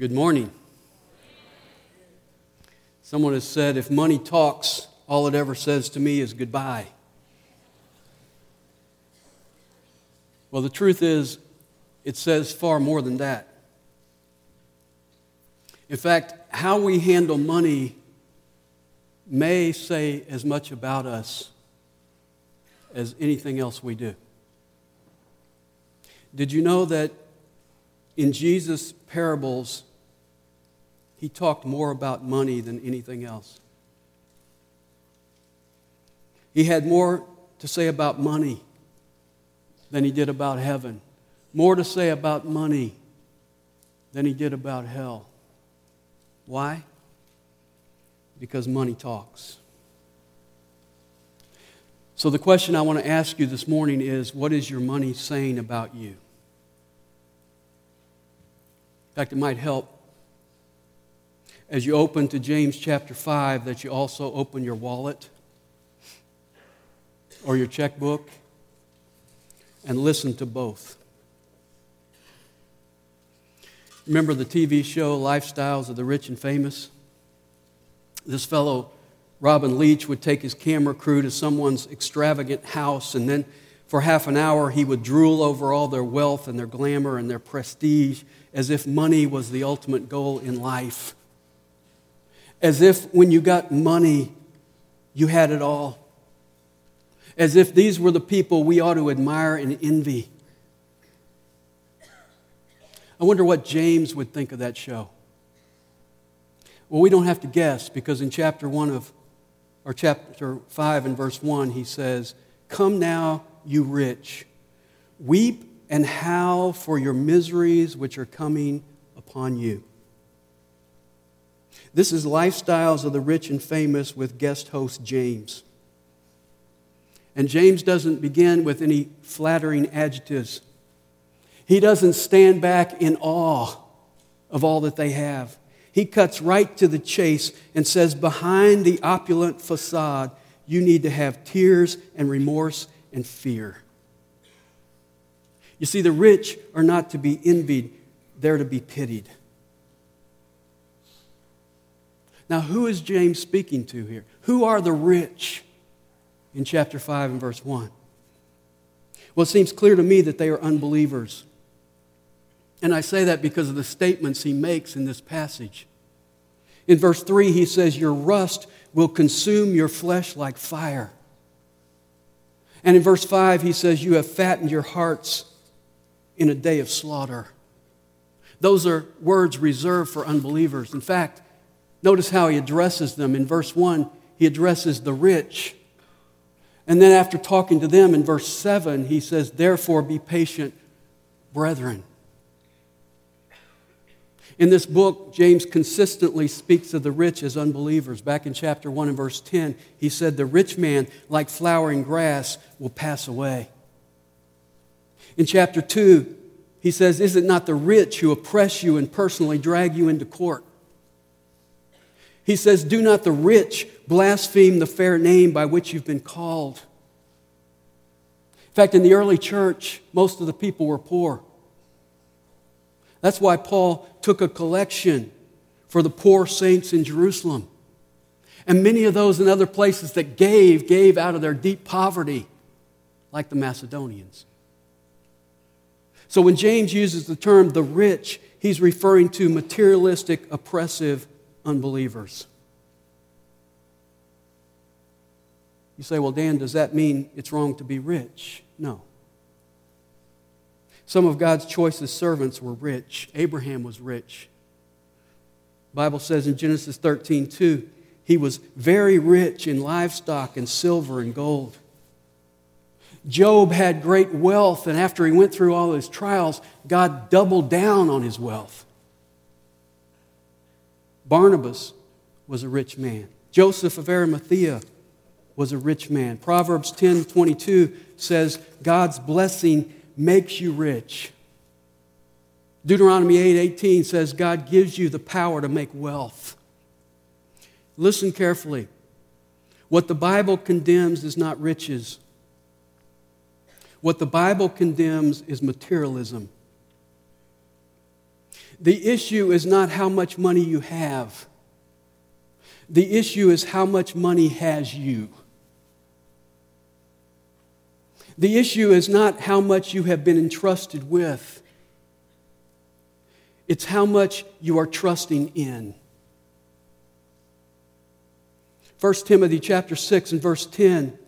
Good morning. Someone has said, if money talks, all it ever says to me is goodbye. Well, the truth is, it says far more than that. In fact, how we handle money may say as much about us as anything else we do. Did you know that in Jesus' parables, he talked more about money than anything else? He had more to say about money than he did about heaven, more to say about money than he did about hell. Why? Because money talks. So, the question I want to ask you this morning is what is your money saying about you? In fact, it might help as you open to James chapter 5 that you also open your wallet or your checkbook and listen to both. Remember the TV show Lifestyles of the Rich and Famous? This fellow, Robin Leach, would take his camera crew to someone's extravagant house, and then for half an hour he would drool over all their wealth and their glamour and their prestige as if money was the ultimate goal in life. As if when you got money, you had it all as if these were the people we ought to admire and envy. I wonder what James would think of that show. Well, we don't have to guess because in chapter 1 of, or chapter 5 and verse 1, he says, Come now, you rich, weep and howl for your miseries which are coming upon you. This is Lifestyles of the Rich and Famous with guest host James. And James doesn't begin with any flattering adjectives. He doesn't stand back in awe of all that they have. He cuts right to the chase and says, Behind the opulent facade, you need to have tears and remorse and fear. You see, the rich are not to be envied, they're to be pitied. Now, who is James speaking to here? Who are the rich? in chapter 5 and verse 1? Well, it seems clear to me that they are unbelievers. And I say that because of the statements he makes in this passage. In verse 3, he says, Your rust will consume your flesh like fire. And in verse 5, he says, You have fattened your hearts in a day of slaughter. Those are words reserved for unbelievers. In fact, notice how he addresses them. In verse 1, he addresses the rich and then after talking to them in verse 7, he says, Therefore be patient, brethren. In this book, James consistently speaks of the rich as unbelievers. Back in chapter 1 and verse 10, he said, The rich man, like flowering grass, will pass away. In chapter 2, he says, Is it not the rich who oppress you and personally drag you into court? He says, Do not the rich blaspheme the fair name by which you've been called. In fact, in the early church, most of the people were poor. That's why Paul took a collection for the poor saints in Jerusalem. And many of those in other places that gave, gave out of their deep poverty, like the Macedonians. So when James uses the term the rich, he's referring to materialistic, oppressive unbelievers. You say, well, Dan, does that mean it's wrong to be rich? No. Some of God's choicest servants were rich. Abraham was rich. The Bible says in Genesis 13, 2, he was very rich in livestock and silver and gold. Job had great wealth, and after he went through all his trials, God doubled down on his wealth. Barnabas was a rich man. Joseph of Arimathea was a rich man. Proverbs 10 22 says, God's blessing makes you rich. Deuteronomy 8 18 says, God gives you the power to make wealth. Listen carefully. What the Bible condemns is not riches. What the Bible condemns is materialism. The issue is not how much money you have. The issue is how much money has you. The issue is not how much you have been entrusted with. It's how much you are trusting in. 1 Timothy chapter 6 and verse 10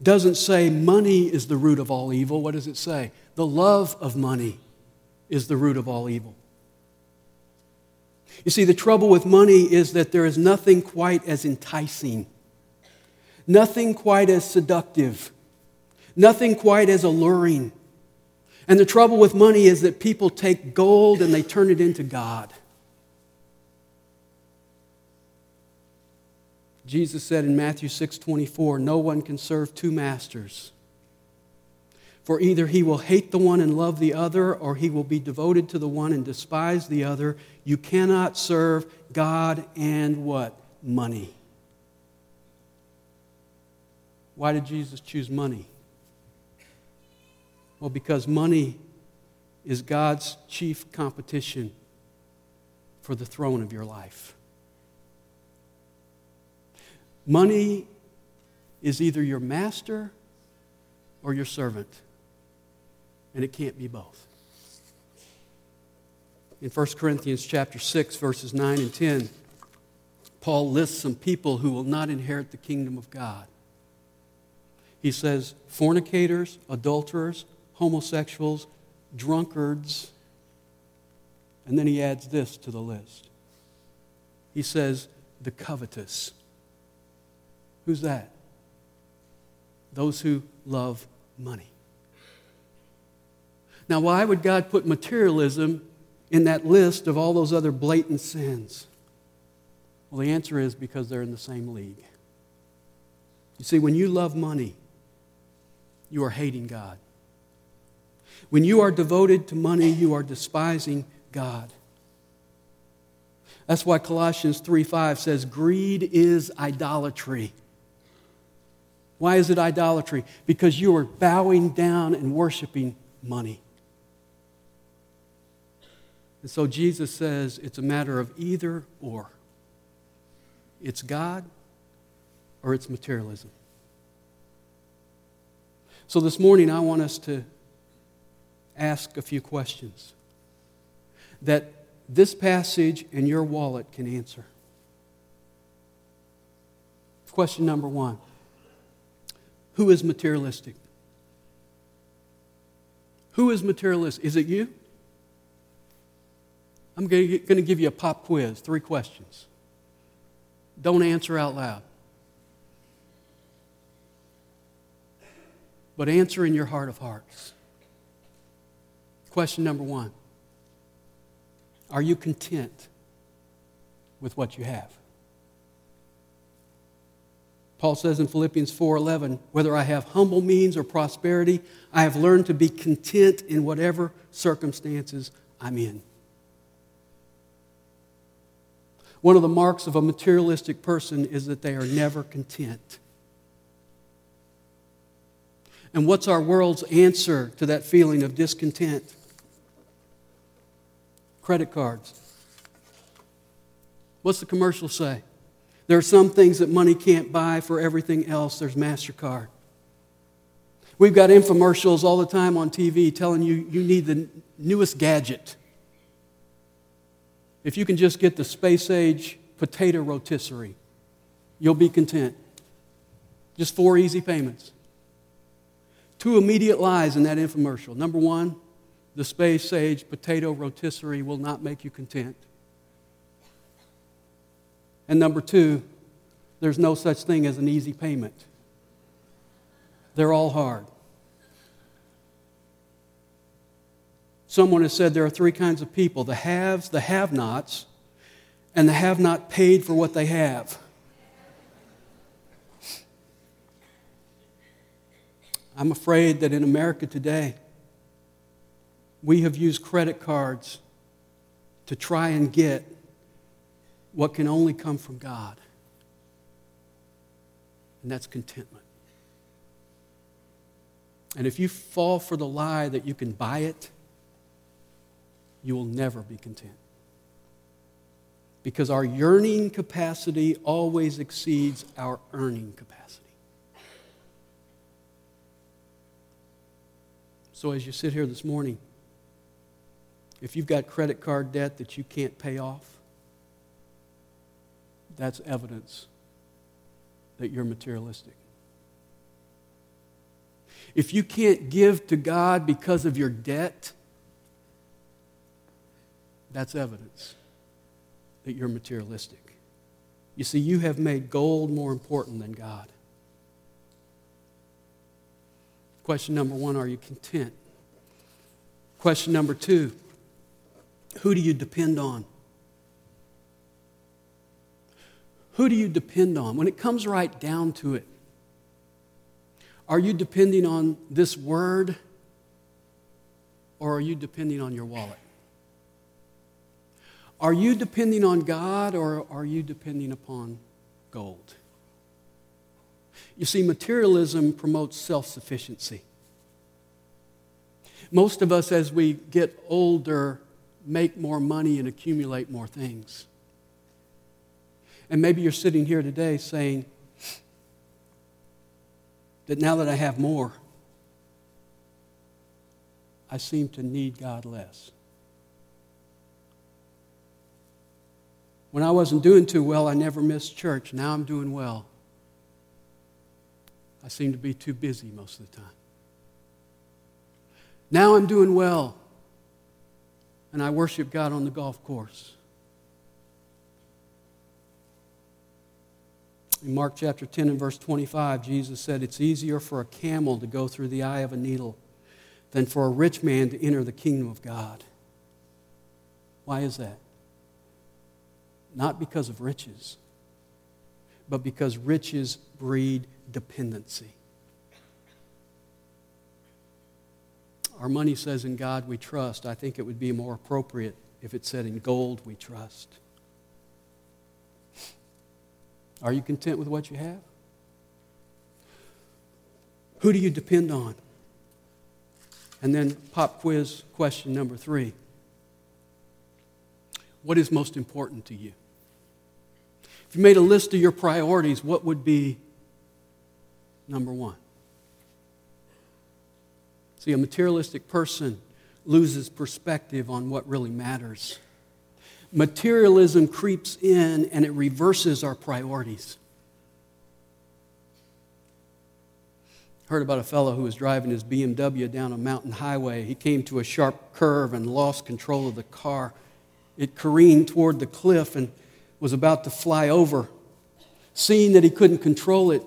doesn't say money is the root of all evil. What does it say? The love of money is the root of all evil. You see, the trouble with money is that there is nothing quite as enticing, nothing quite as seductive, nothing quite as alluring. And the trouble with money is that people take gold and they turn it into God. Jesus said in Matthew 6:24, "No one can serve two masters. For either he will hate the one and love the other, or he will be devoted to the one and despise the other. You cannot serve God and what? Money. Why did Jesus choose money? Well, because money is God's chief competition for the throne of your life. Money is either your master or your servant and it can't be both. In 1 Corinthians chapter 6 verses 9 and 10, Paul lists some people who will not inherit the kingdom of God. He says fornicators, adulterers, homosexuals, drunkards, and then he adds this to the list. He says the covetous. Who's that? Those who love money. Now, why would God put materialism in that list of all those other blatant sins? Well, the answer is because they're in the same league. You see, when you love money, you are hating God. When you are devoted to money, you are despising God. That's why Colossians 3:5 says greed is idolatry. Why is it idolatry? Because you are bowing down and worshiping money. And so Jesus says it's a matter of either or. It's God or it's materialism. So this morning, I want us to ask a few questions that this passage and your wallet can answer. Question number one Who is materialistic? Who is materialistic? Is it you? I'm going to give you a pop quiz, three questions. Don't answer out loud. But answer in your heart of hearts. Question number one Are you content with what you have? Paul says in Philippians 4:11, whether I have humble means or prosperity, I have learned to be content in whatever circumstances I'm in. One of the marks of a materialistic person is that they are never content. And what's our world's answer to that feeling of discontent? Credit cards. What's the commercial say? There are some things that money can't buy, for everything else, there's MasterCard. We've got infomercials all the time on TV telling you you need the newest gadget. If you can just get the space age potato rotisserie, you'll be content. Just four easy payments. Two immediate lies in that infomercial. Number one, the space age potato rotisserie will not make you content. And number two, there's no such thing as an easy payment. They're all hard. Someone has said there are three kinds of people the haves, the have nots, and the have not paid for what they have. I'm afraid that in America today, we have used credit cards to try and get what can only come from God, and that's contentment. And if you fall for the lie that you can buy it, you will never be content. because our yearning capacity always exceeds our earning capacity. So, as you sit here this morning, if you've got credit card debt that you can't pay off, that's evidence that you're materialistic. If you can't give to God because of your debt, that's evidence that you're materialistic. You see, you have made gold more important than God. Question number one Are you content? Question number two Who do you depend on? Who do you depend on? When it comes right down to it, are you depending on this word or are you depending on your wallet? Are you depending on God or are you depending upon gold? You see, materialism promotes self sufficiency. Most of us, as we get older, make more money and accumulate more things. And maybe you're sitting here today saying that now that I have more, I seem to need God less. When I wasn't doing too well, I never missed church. Now I'm doing well. I seem to be too busy most of the time. Now I'm doing well, and I worship God on the golf course. In Mark chapter 10 and verse 25, Jesus said, It's easier for a camel to go through the eye of a needle than for a rich man to enter the kingdom of God. Why is that? Not because of riches, but because riches breed dependency. Our money says, In God we trust. I think it would be more appropriate if it said, In gold we trust. Are you content with what you have? Who do you depend on? And then, pop quiz question number three What is most important to you? If you made a list of your priorities, what would be number one? See, a materialistic person loses perspective on what really matters. Materialism creeps in and it reverses our priorities. Heard about a fellow who was driving his BMW down a mountain highway. He came to a sharp curve and lost control of the car. It careened toward the cliff and was about to fly over. Seeing that he couldn't control it,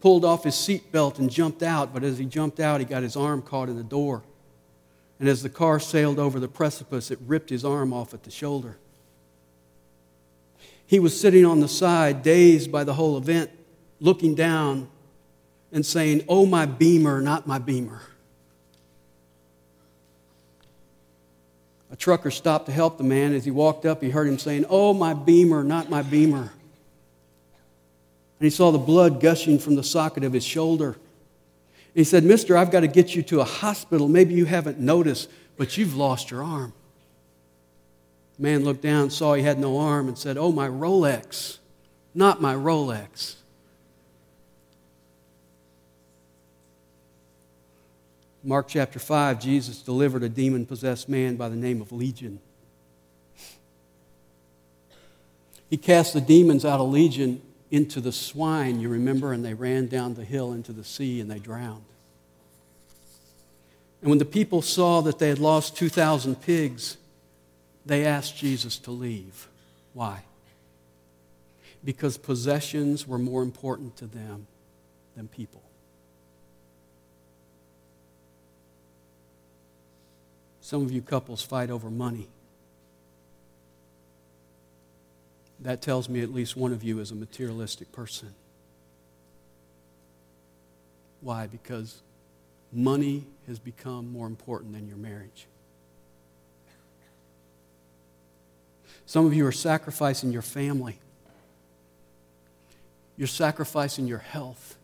pulled off his seatbelt and jumped out, but as he jumped out, he got his arm caught in the door. And as the car sailed over the precipice, it ripped his arm off at the shoulder. He was sitting on the side, dazed by the whole event, looking down and saying, Oh, my beamer, not my beamer. A trucker stopped to help the man. As he walked up, he heard him saying, Oh, my beamer, not my beamer. And he saw the blood gushing from the socket of his shoulder. He said, Mister, I've got to get you to a hospital. Maybe you haven't noticed, but you've lost your arm. The man looked down, saw he had no arm, and said, Oh, my Rolex, not my Rolex. Mark chapter 5, Jesus delivered a demon possessed man by the name of Legion. He cast the demons out of Legion into the swine, you remember, and they ran down the hill into the sea and they drowned. And when the people saw that they had lost 2,000 pigs, they asked Jesus to leave. Why? Because possessions were more important to them than people. Some of you couples fight over money. That tells me at least one of you is a materialistic person. Why? Because money has become more important than your marriage. Some of you are sacrificing your family. You're sacrificing your health.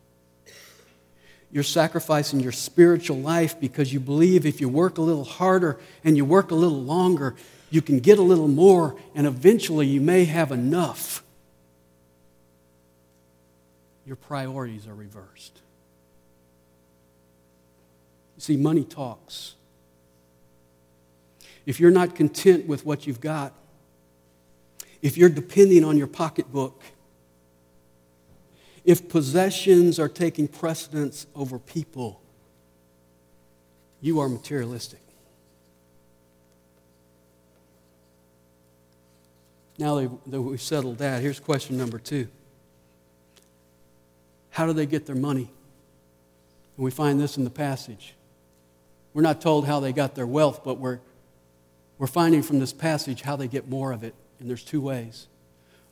You're sacrificing your spiritual life because you believe if you work a little harder and you work a little longer, you can get a little more, and eventually you may have enough. Your priorities are reversed. You see, money talks. If you're not content with what you've got, if you're depending on your pocketbook, if possessions are taking precedence over people, you are materialistic. Now that we've settled that, here's question number two How do they get their money? And we find this in the passage. We're not told how they got their wealth, but we're, we're finding from this passage how they get more of it. And there's two ways.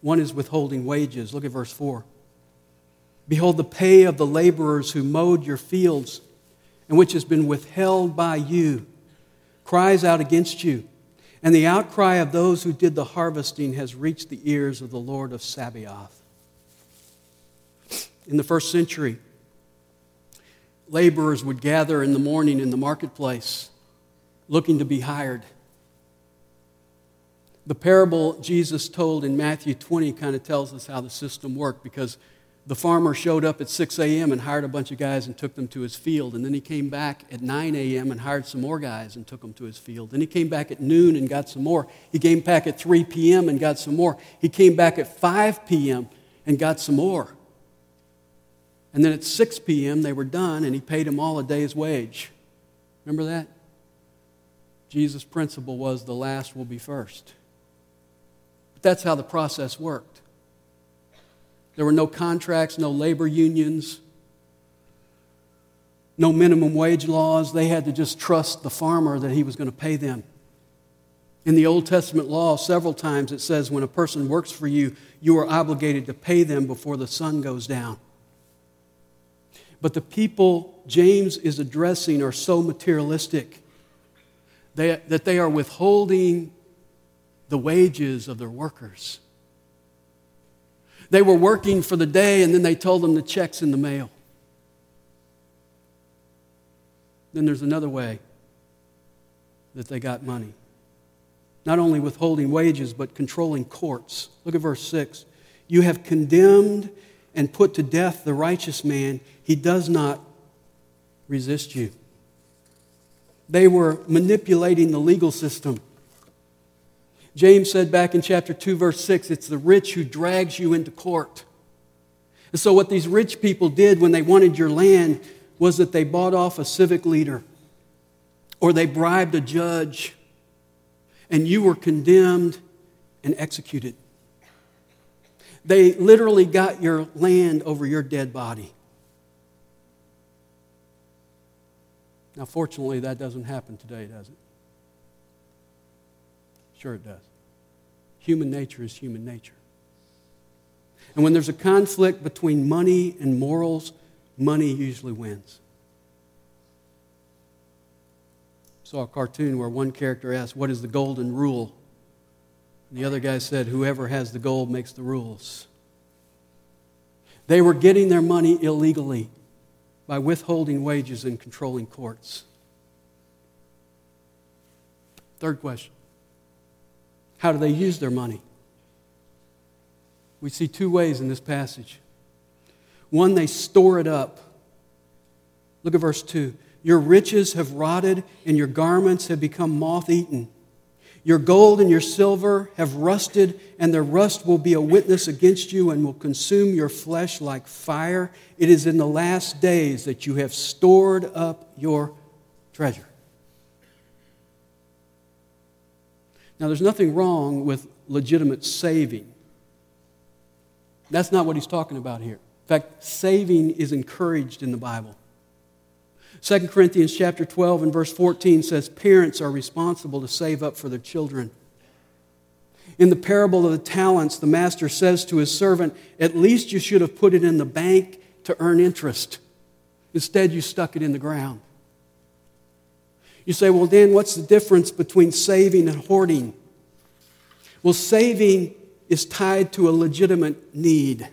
One is withholding wages. Look at verse 4. Behold, the pay of the laborers who mowed your fields and which has been withheld by you cries out against you. And the outcry of those who did the harvesting has reached the ears of the Lord of Sabaoth. In the first century, laborers would gather in the morning in the marketplace looking to be hired. The parable Jesus told in Matthew 20 kind of tells us how the system worked because the farmer showed up at 6 a.m. and hired a bunch of guys and took them to his field. And then he came back at 9 a.m. and hired some more guys and took them to his field. Then he came back at noon and got some more. He came back at 3 p.m. and got some more. He came back at 5 p.m. and got some more. And then at 6 p.m., they were done and he paid them all a day's wage. Remember that? Jesus' principle was the last will be first. But that's how the process worked. There were no contracts, no labor unions, no minimum wage laws. They had to just trust the farmer that he was going to pay them. In the Old Testament law, several times it says when a person works for you, you are obligated to pay them before the sun goes down. But the people James is addressing are so materialistic that they are withholding the wages of their workers. They were working for the day, and then they told them the check's in the mail. Then there's another way that they got money. Not only withholding wages, but controlling courts. Look at verse 6. You have condemned and put to death the righteous man, he does not resist you. They were manipulating the legal system. James said back in chapter 2, verse 6, it's the rich who drags you into court. And so, what these rich people did when they wanted your land was that they bought off a civic leader or they bribed a judge, and you were condemned and executed. They literally got your land over your dead body. Now, fortunately, that doesn't happen today, does it? Sure, it does. Human nature is human nature. And when there's a conflict between money and morals, money usually wins. Saw a cartoon where one character asked, What is the golden rule? And the other guy said, Whoever has the gold makes the rules. They were getting their money illegally by withholding wages and controlling courts. Third question how do they use their money? We see two ways in this passage. One, they store it up. Look at verse 2. Your riches have rotted, and your garments have become moth eaten. Your gold and your silver have rusted, and their rust will be a witness against you and will consume your flesh like fire. It is in the last days that you have stored up your treasure. Now, there's nothing wrong with legitimate saving. That's not what he's talking about here. In fact, saving is encouraged in the Bible. 2 Corinthians chapter 12 and verse 14 says parents are responsible to save up for their children. In the parable of the talents, the master says to his servant, At least you should have put it in the bank to earn interest. Instead, you stuck it in the ground. You say, well, Dan, what's the difference between saving and hoarding? Well, saving is tied to a legitimate need.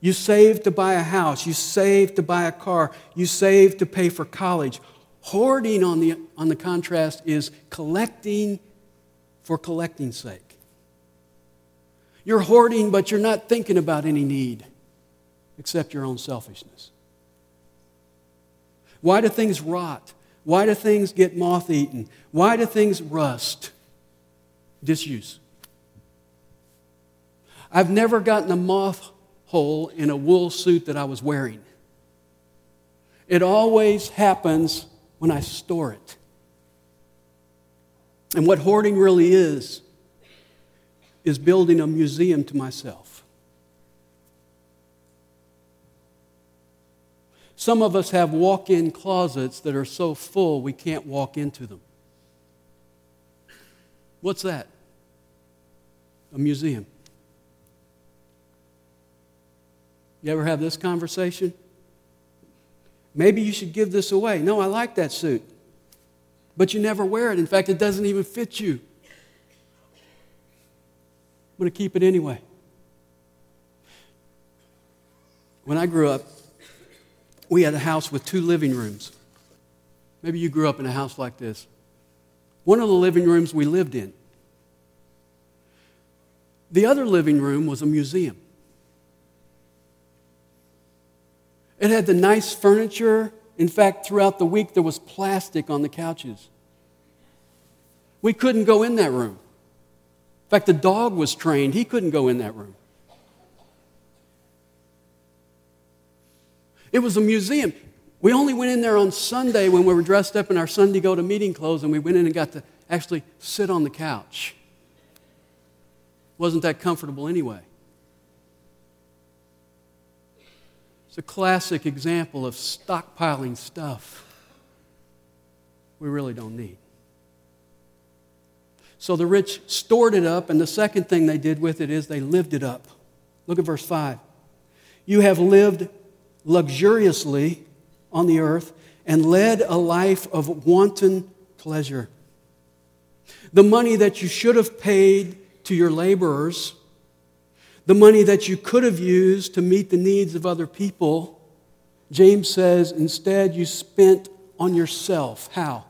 You save to buy a house, you save to buy a car, you save to pay for college. Hoarding, on the, on the contrast, is collecting for collecting's sake. You're hoarding, but you're not thinking about any need except your own selfishness. Why do things rot? Why do things get moth eaten? Why do things rust? Disuse. I've never gotten a moth hole in a wool suit that I was wearing. It always happens when I store it. And what hoarding really is, is building a museum to myself. Some of us have walk in closets that are so full we can't walk into them. What's that? A museum. You ever have this conversation? Maybe you should give this away. No, I like that suit. But you never wear it. In fact, it doesn't even fit you. I'm going to keep it anyway. When I grew up, we had a house with two living rooms. Maybe you grew up in a house like this. One of the living rooms we lived in. The other living room was a museum. It had the nice furniture. In fact, throughout the week, there was plastic on the couches. We couldn't go in that room. In fact, the dog was trained, he couldn't go in that room. It was a museum. We only went in there on Sunday when we were dressed up in our Sunday go to meeting clothes, and we went in and got to actually sit on the couch. Wasn't that comfortable anyway? It's a classic example of stockpiling stuff we really don't need. So the rich stored it up, and the second thing they did with it is they lived it up. Look at verse 5. You have lived luxuriously on the earth and led a life of wanton pleasure. The money that you should have paid to your laborers the money that you could have used to meet the needs of other people, James says instead you spent on yourself. How?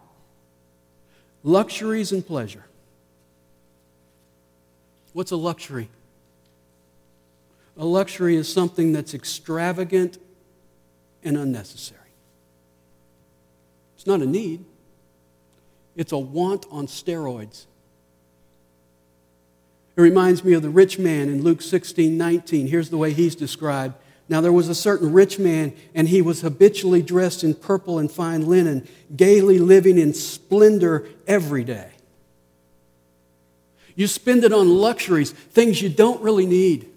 Luxuries and pleasure. What's a luxury? A luxury is something that's extravagant and unnecessary. It's not a need, it's a want on steroids. It reminds me of the rich man in Luke 16 19. Here's the way he's described. Now there was a certain rich man, and he was habitually dressed in purple and fine linen, gaily living in splendor every day. You spend it on luxuries, things you don't really need.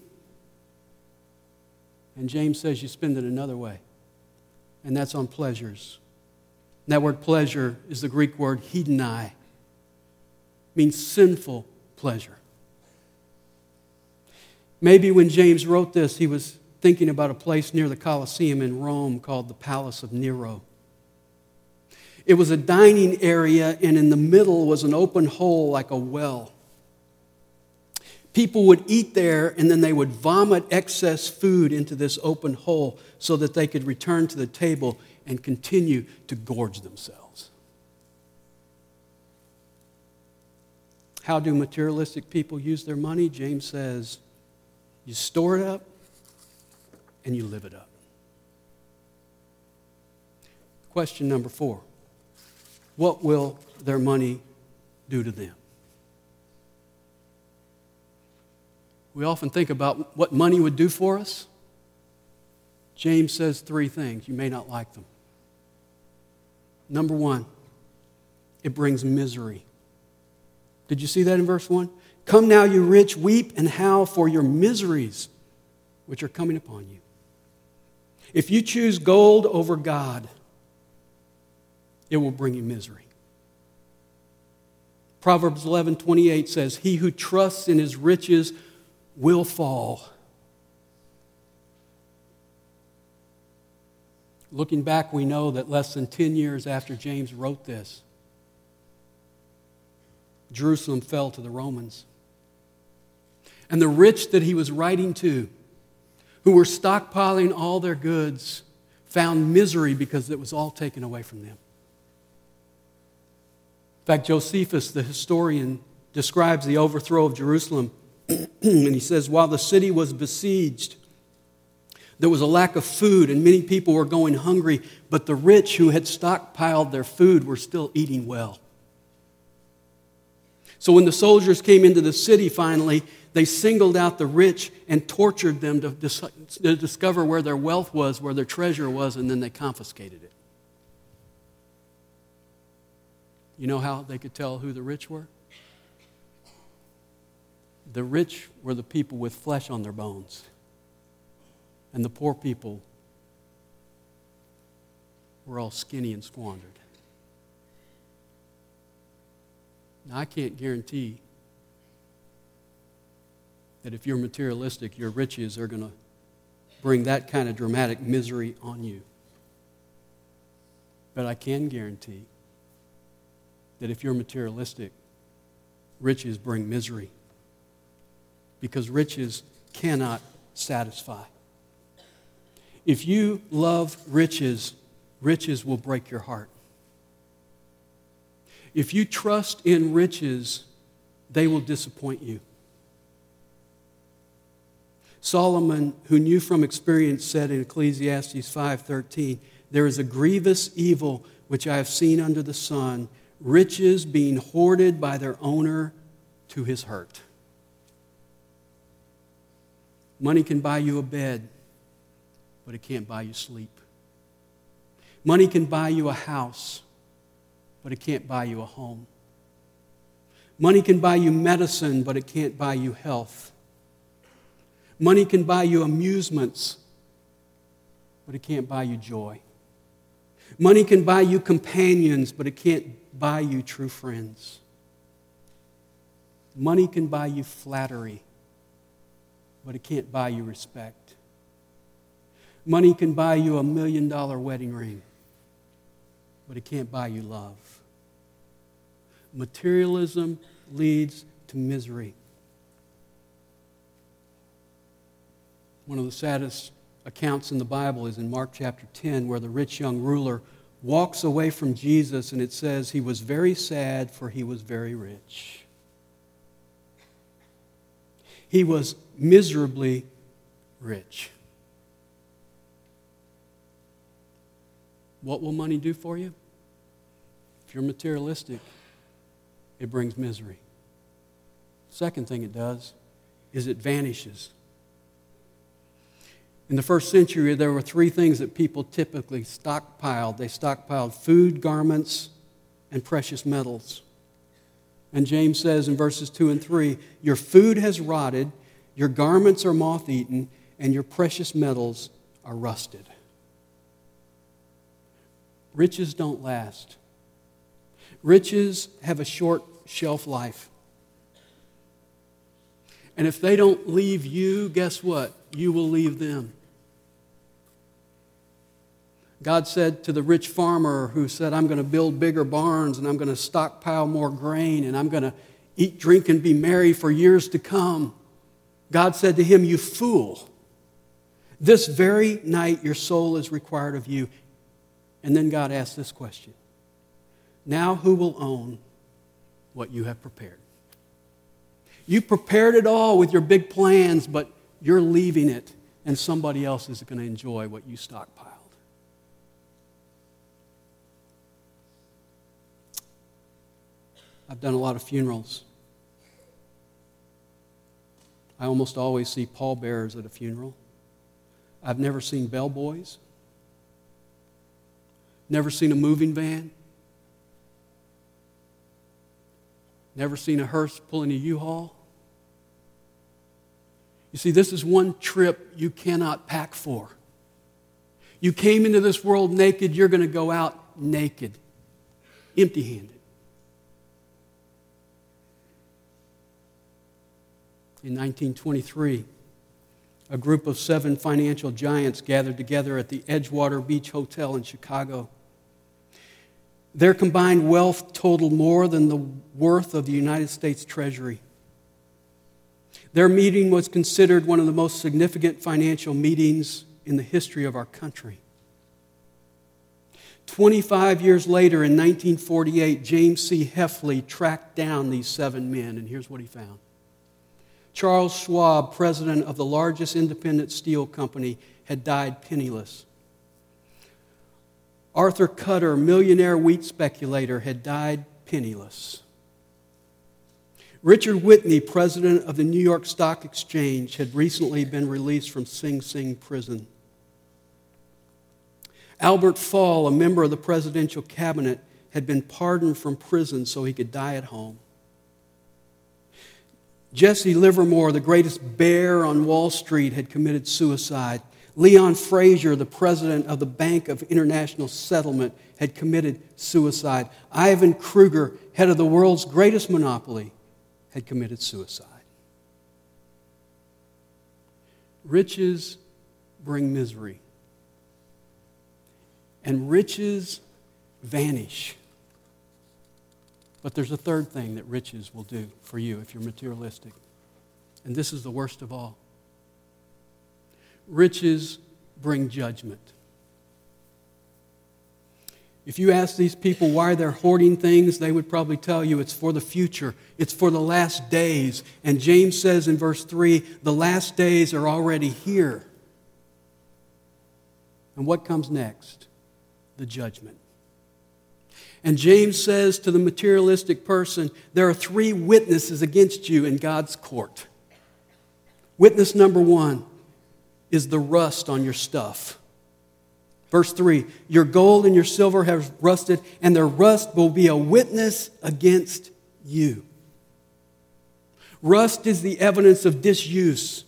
And James says you spend it another way, and that's on pleasures. And that word pleasure is the Greek word hedonai, means sinful pleasure. Maybe when James wrote this, he was thinking about a place near the Colosseum in Rome called the Palace of Nero. It was a dining area, and in the middle was an open hole like a well. People would eat there, and then they would vomit excess food into this open hole so that they could return to the table and continue to gorge themselves. How do materialistic people use their money? James says, you store it up and you live it up. Question number four What will their money do to them? We often think about what money would do for us. James says three things. You may not like them. Number one, it brings misery. Did you see that in verse 1? Come now, you rich, weep and howl for your miseries which are coming upon you. If you choose gold over God, it will bring you misery. Proverbs 11 28 says, He who trusts in his riches will fall. Looking back, we know that less than 10 years after James wrote this, Jerusalem fell to the Romans. And the rich that he was writing to, who were stockpiling all their goods, found misery because it was all taken away from them. In fact, Josephus, the historian, describes the overthrow of Jerusalem. and he says, While the city was besieged, there was a lack of food, and many people were going hungry, but the rich who had stockpiled their food were still eating well. So when the soldiers came into the city finally, they singled out the rich and tortured them to, dis- to discover where their wealth was, where their treasure was, and then they confiscated it. You know how they could tell who the rich were? The rich were the people with flesh on their bones, and the poor people were all skinny and squandered. Now, I can't guarantee that if you're materialistic, your riches are going to bring that kind of dramatic misery on you. But I can guarantee that if you're materialistic, riches bring misery. Because riches cannot satisfy. If you love riches, riches will break your heart. If you trust in riches, they will disappoint you. Solomon, who knew from experience, said in Ecclesiastes 5:13, "There is a grievous evil which I have seen under the sun, riches being hoarded by their owner to his hurt." Money can buy you a bed, but it can't buy you sleep. Money can buy you a house, but it can't buy you a home. Money can buy you medicine, but it can't buy you health. Money can buy you amusements, but it can't buy you joy. Money can buy you companions, but it can't buy you true friends. Money can buy you flattery, but it can't buy you respect. Money can buy you a million dollar wedding ring, but it can't buy you love. Materialism leads to misery. One of the saddest accounts in the Bible is in Mark chapter 10, where the rich young ruler walks away from Jesus, and it says he was very sad, for he was very rich. He was miserably rich. What will money do for you? If you're materialistic, it brings misery. Second thing it does is it vanishes. In the first century, there were three things that people typically stockpiled they stockpiled food, garments, and precious metals. And James says in verses 2 and 3 Your food has rotted, your garments are moth eaten, and your precious metals are rusted. Riches don't last. Riches have a short shelf life. And if they don't leave you, guess what? You will leave them. God said to the rich farmer who said, I'm going to build bigger barns and I'm going to stockpile more grain and I'm going to eat, drink, and be merry for years to come. God said to him, You fool, this very night your soul is required of you. And then God asked this question Now who will own what you have prepared? You prepared it all with your big plans, but you're leaving it, and somebody else is going to enjoy what you stockpiled. I've done a lot of funerals. I almost always see pallbearers at a funeral. I've never seen bellboys. Never seen a moving van. Never seen a hearse pulling a U-Haul. You see, this is one trip you cannot pack for. You came into this world naked, you're going to go out naked, empty handed. In 1923, a group of seven financial giants gathered together at the Edgewater Beach Hotel in Chicago. Their combined wealth totaled more than the worth of the United States Treasury. Their meeting was considered one of the most significant financial meetings in the history of our country. 25 years later, in 1948, James C. Hefley tracked down these seven men, and here's what he found. Charles Schwab, president of the largest independent steel company, had died penniless. Arthur Cutten, millionaire wheat speculator, had died penniless. Richard Whitney, president of the New York Stock Exchange, had recently been released from Sing Sing prison. Albert Fall, a member of the presidential cabinet, had been pardoned from prison so he could die at home. Jesse Livermore, the greatest bear on Wall Street, had committed suicide. Leon Fraser, the president of the Bank of International Settlement, had committed suicide. Ivan Kreuger, head of the world's greatest monopoly, had committed suicide. Riches bring misery and riches vanish. But there's a third thing that riches will do for you if you're materialistic. And this is the worst of all riches bring judgment. If you ask these people why they're hoarding things, they would probably tell you it's for the future, it's for the last days. And James says in verse 3 the last days are already here. And what comes next? the judgment. And James says to the materialistic person, there are three witnesses against you in God's court. Witness number one is the rust on your stuff. Verse 3 Your gold and your silver have rusted, and their rust will be a witness against you. Rust is the evidence of disuse,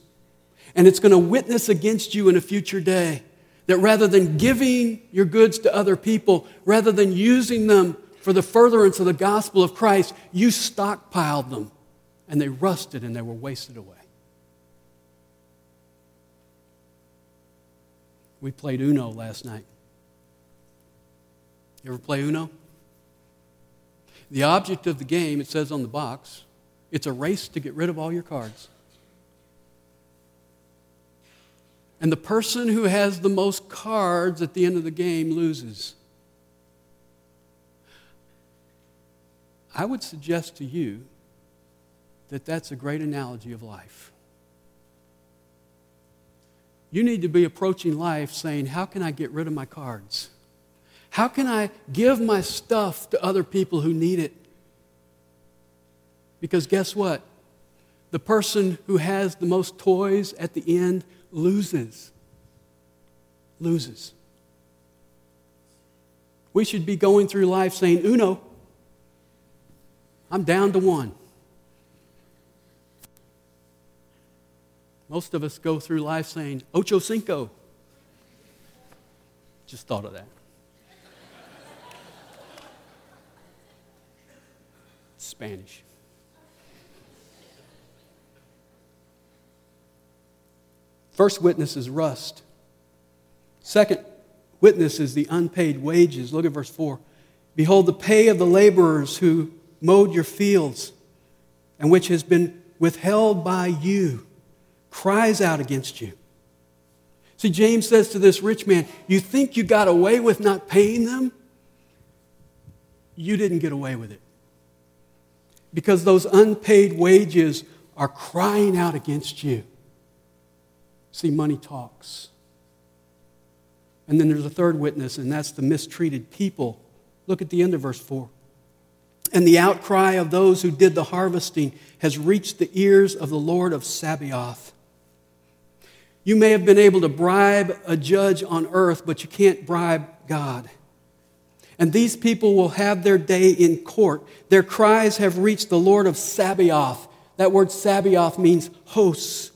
and it's going to witness against you in a future day. That rather than giving your goods to other people, rather than using them for the furtherance of the gospel of Christ, you stockpiled them and they rusted and they were wasted away. We played Uno last night. You ever play Uno? The object of the game, it says on the box, it's a race to get rid of all your cards. And the person who has the most cards at the end of the game loses. I would suggest to you that that's a great analogy of life. You need to be approaching life saying, How can I get rid of my cards? How can I give my stuff to other people who need it? Because guess what? The person who has the most toys at the end loses. Loses. We should be going through life saying, Uno, I'm down to one. Most of us go through life saying, Ocho Cinco. Just thought of that. Spanish. First witness is rust. Second witness is the unpaid wages. Look at verse 4. Behold, the pay of the laborers who mowed your fields and which has been withheld by you cries out against you. See, James says to this rich man, You think you got away with not paying them? You didn't get away with it. Because those unpaid wages are crying out against you. See, money talks. And then there's a third witness, and that's the mistreated people. Look at the end of verse 4. And the outcry of those who did the harvesting has reached the ears of the Lord of Sabaoth. You may have been able to bribe a judge on earth, but you can't bribe God. And these people will have their day in court. Their cries have reached the Lord of Sabaoth. That word Sabaoth means hosts.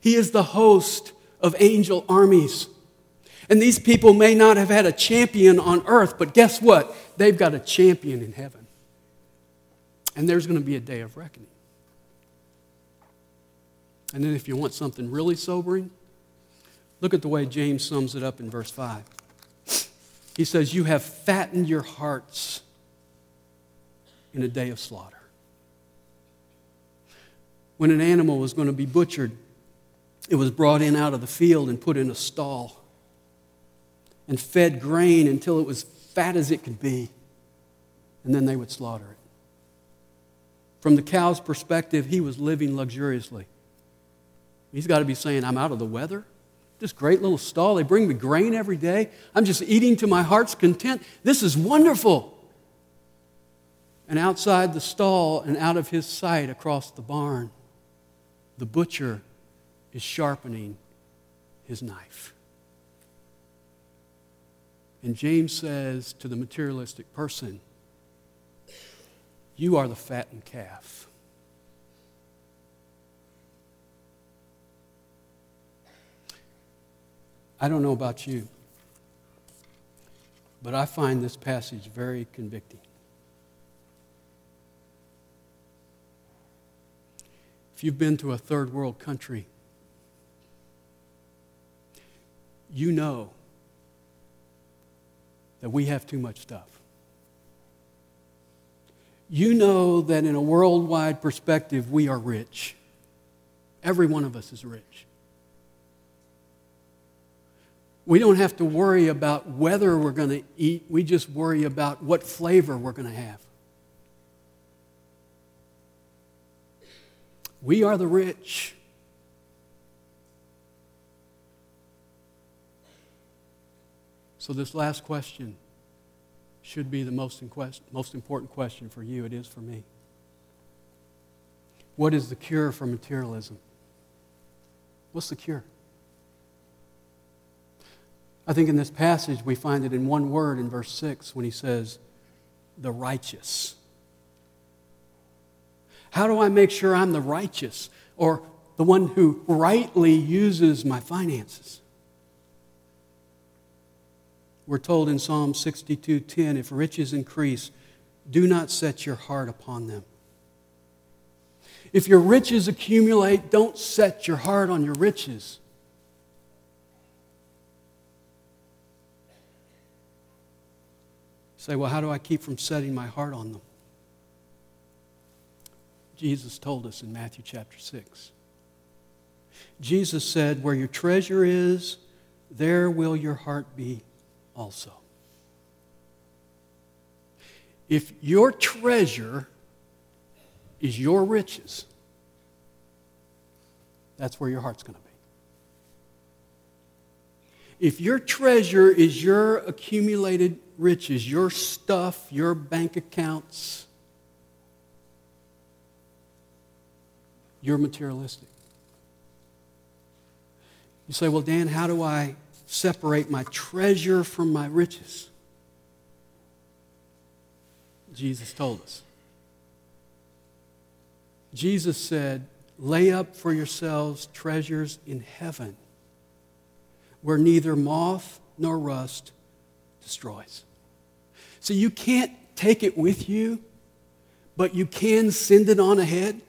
He is the host of angel armies. And these people may not have had a champion on earth, but guess what? They've got a champion in heaven. And there's going to be a day of reckoning. And then, if you want something really sobering, look at the way James sums it up in verse 5. He says, You have fattened your hearts in a day of slaughter. When an animal was going to be butchered, it was brought in out of the field and put in a stall. and fed grain until it was fat as it could be. And then they would slaughter it. From the cow's perspective, he was living luxuriously. He's got to be saying, I'm out of the weather. This great little stall. They bring me grain every day. I'm just eating to my heart's content. This is wonderful. And outside the stall and out of his sight across the barn, the butcher is sharpening his knife. And James says to the materialistic person, You are the fattened calf. I don't know about you, but I find this passage very convicting. If you've been to a third world country, you know that we have too much stuff. You know that in a worldwide perspective, we are rich. Every one of us is rich. We don't have to worry about whether we're going to eat, we just worry about what flavor we're going to have. We are the rich. So, this last question should be the most, most important question for you. It is for me. What is the cure for materialism? What's the cure? I think in this passage we find it in one word in verse 6 when he says, the righteous. How do I make sure I'm the righteous or the one who rightly uses my finances? We're told in Psalm 62:10, if riches increase, do not set your heart upon them. If your riches accumulate, don't set your heart on your riches. say, well, how do I keep from setting my heart on them? Jesus told us in Matthew chapter 6. Jesus said, Where your treasure is, there will your heart be also. If your treasure is your riches, that's where your heart's going to be. If your treasure is your accumulated riches, your stuff, your bank accounts, you're materialistic. You say, well, Dan, how do I separate my treasure from my riches? Jesus told us. Jesus said, lay up for yourselves treasures in heaven where neither moth nor rust destroys. So you can't take it with you, but you can send it on ahead.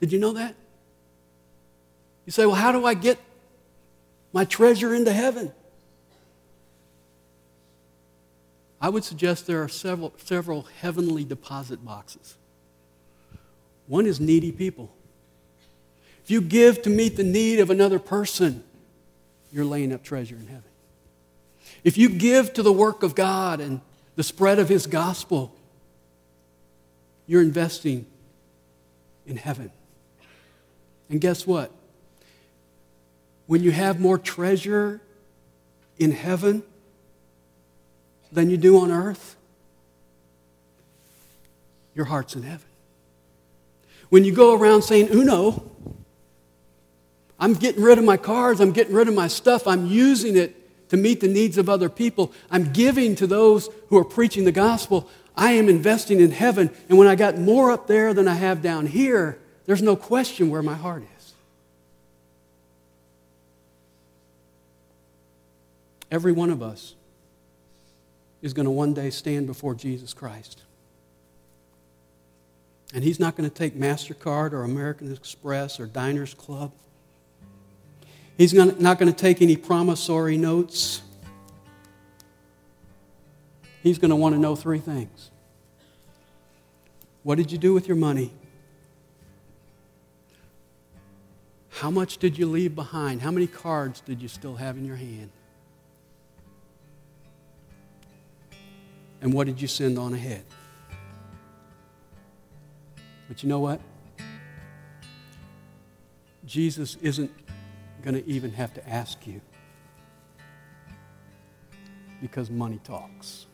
Did you know that? You say, well, how do I get my treasure into heaven? I would suggest there are several, several heavenly deposit boxes. One is needy people. If you give to meet the need of another person, you're laying up treasure in heaven. If you give to the work of God and the spread of His gospel, you're investing in heaven. And guess what? When you have more treasure in heaven than you do on earth, your heart's in heaven. When you go around saying, Uno, I'm getting rid of my cars, I'm getting rid of my stuff, I'm using it to meet the needs of other people, I'm giving to those who are preaching the gospel. I am investing in heaven, and when I got more up there than I have down here, there's no question where my heart is. Every one of us is going to one day stand before Jesus Christ. And he's not going to take MasterCard or American Express or Diners Club. He's not going to take any promissory notes. He's going to want to know three things What did you do with your money? How much did you leave behind? How many cards did you still have in your hand? And what did you send on ahead? But you know what? Jesus isn't going to even have to ask you because money talks.